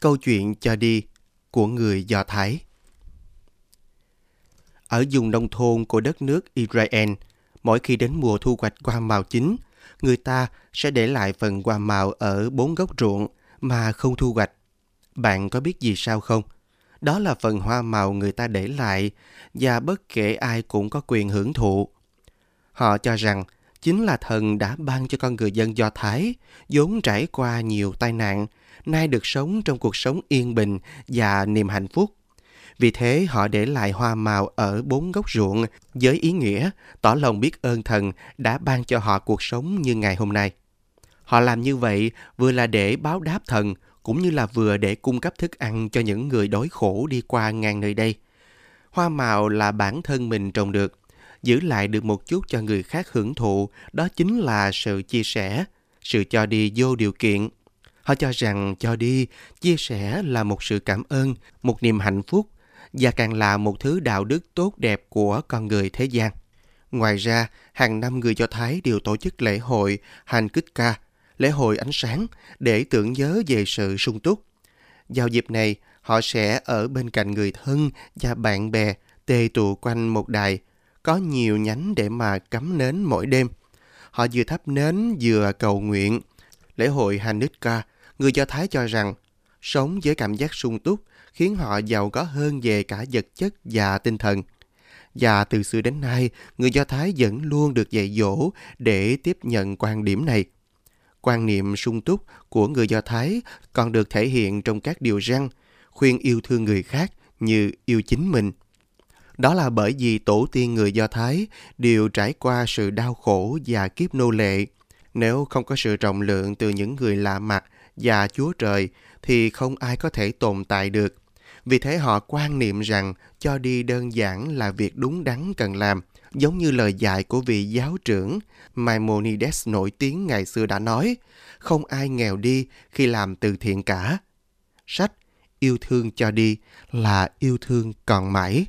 Câu chuyện cho đi của người Do Thái Ở vùng nông thôn của đất nước Israel, mỗi khi đến mùa thu hoạch hoa màu chính, người ta sẽ để lại phần hoa màu ở bốn góc ruộng mà không thu hoạch. Bạn có biết gì sao không? Đó là phần hoa màu người ta để lại và bất kể ai cũng có quyền hưởng thụ. Họ cho rằng chính là thần đã ban cho con người dân Do Thái vốn trải qua nhiều tai nạn, nay được sống trong cuộc sống yên bình và niềm hạnh phúc. Vì thế họ để lại hoa màu ở bốn góc ruộng với ý nghĩa tỏ lòng biết ơn thần đã ban cho họ cuộc sống như ngày hôm nay. Họ làm như vậy vừa là để báo đáp thần cũng như là vừa để cung cấp thức ăn cho những người đói khổ đi qua ngang nơi đây. Hoa màu là bản thân mình trồng được, giữ lại được một chút cho người khác hưởng thụ, đó chính là sự chia sẻ, sự cho đi vô điều kiện. Họ cho rằng cho đi, chia sẻ là một sự cảm ơn, một niềm hạnh phúc và càng là một thứ đạo đức tốt đẹp của con người thế gian. Ngoài ra, hàng năm người Do Thái đều tổ chức lễ hội Hành Kích Ca, lễ hội ánh sáng để tưởng nhớ về sự sung túc. Vào dịp này, họ sẽ ở bên cạnh người thân và bạn bè tề tụ quanh một đài, có nhiều nhánh để mà cắm nến mỗi đêm. Họ vừa thắp nến vừa cầu nguyện. Lễ hội Hanukkah, người Do Thái cho rằng sống với cảm giác sung túc khiến họ giàu có hơn về cả vật chất và tinh thần. Và từ xưa đến nay, người Do Thái vẫn luôn được dạy dỗ để tiếp nhận quan điểm này. Quan niệm sung túc của người Do Thái còn được thể hiện trong các điều răn, khuyên yêu thương người khác như yêu chính mình. Đó là bởi vì tổ tiên người Do Thái đều trải qua sự đau khổ và kiếp nô lệ. Nếu không có sự trọng lượng từ những người lạ mặt và Chúa Trời thì không ai có thể tồn tại được. Vì thế họ quan niệm rằng cho đi đơn giản là việc đúng đắn cần làm, giống như lời dạy của vị giáo trưởng Maimonides nổi tiếng ngày xưa đã nói, không ai nghèo đi khi làm từ thiện cả. Sách Yêu thương cho đi là yêu thương còn mãi.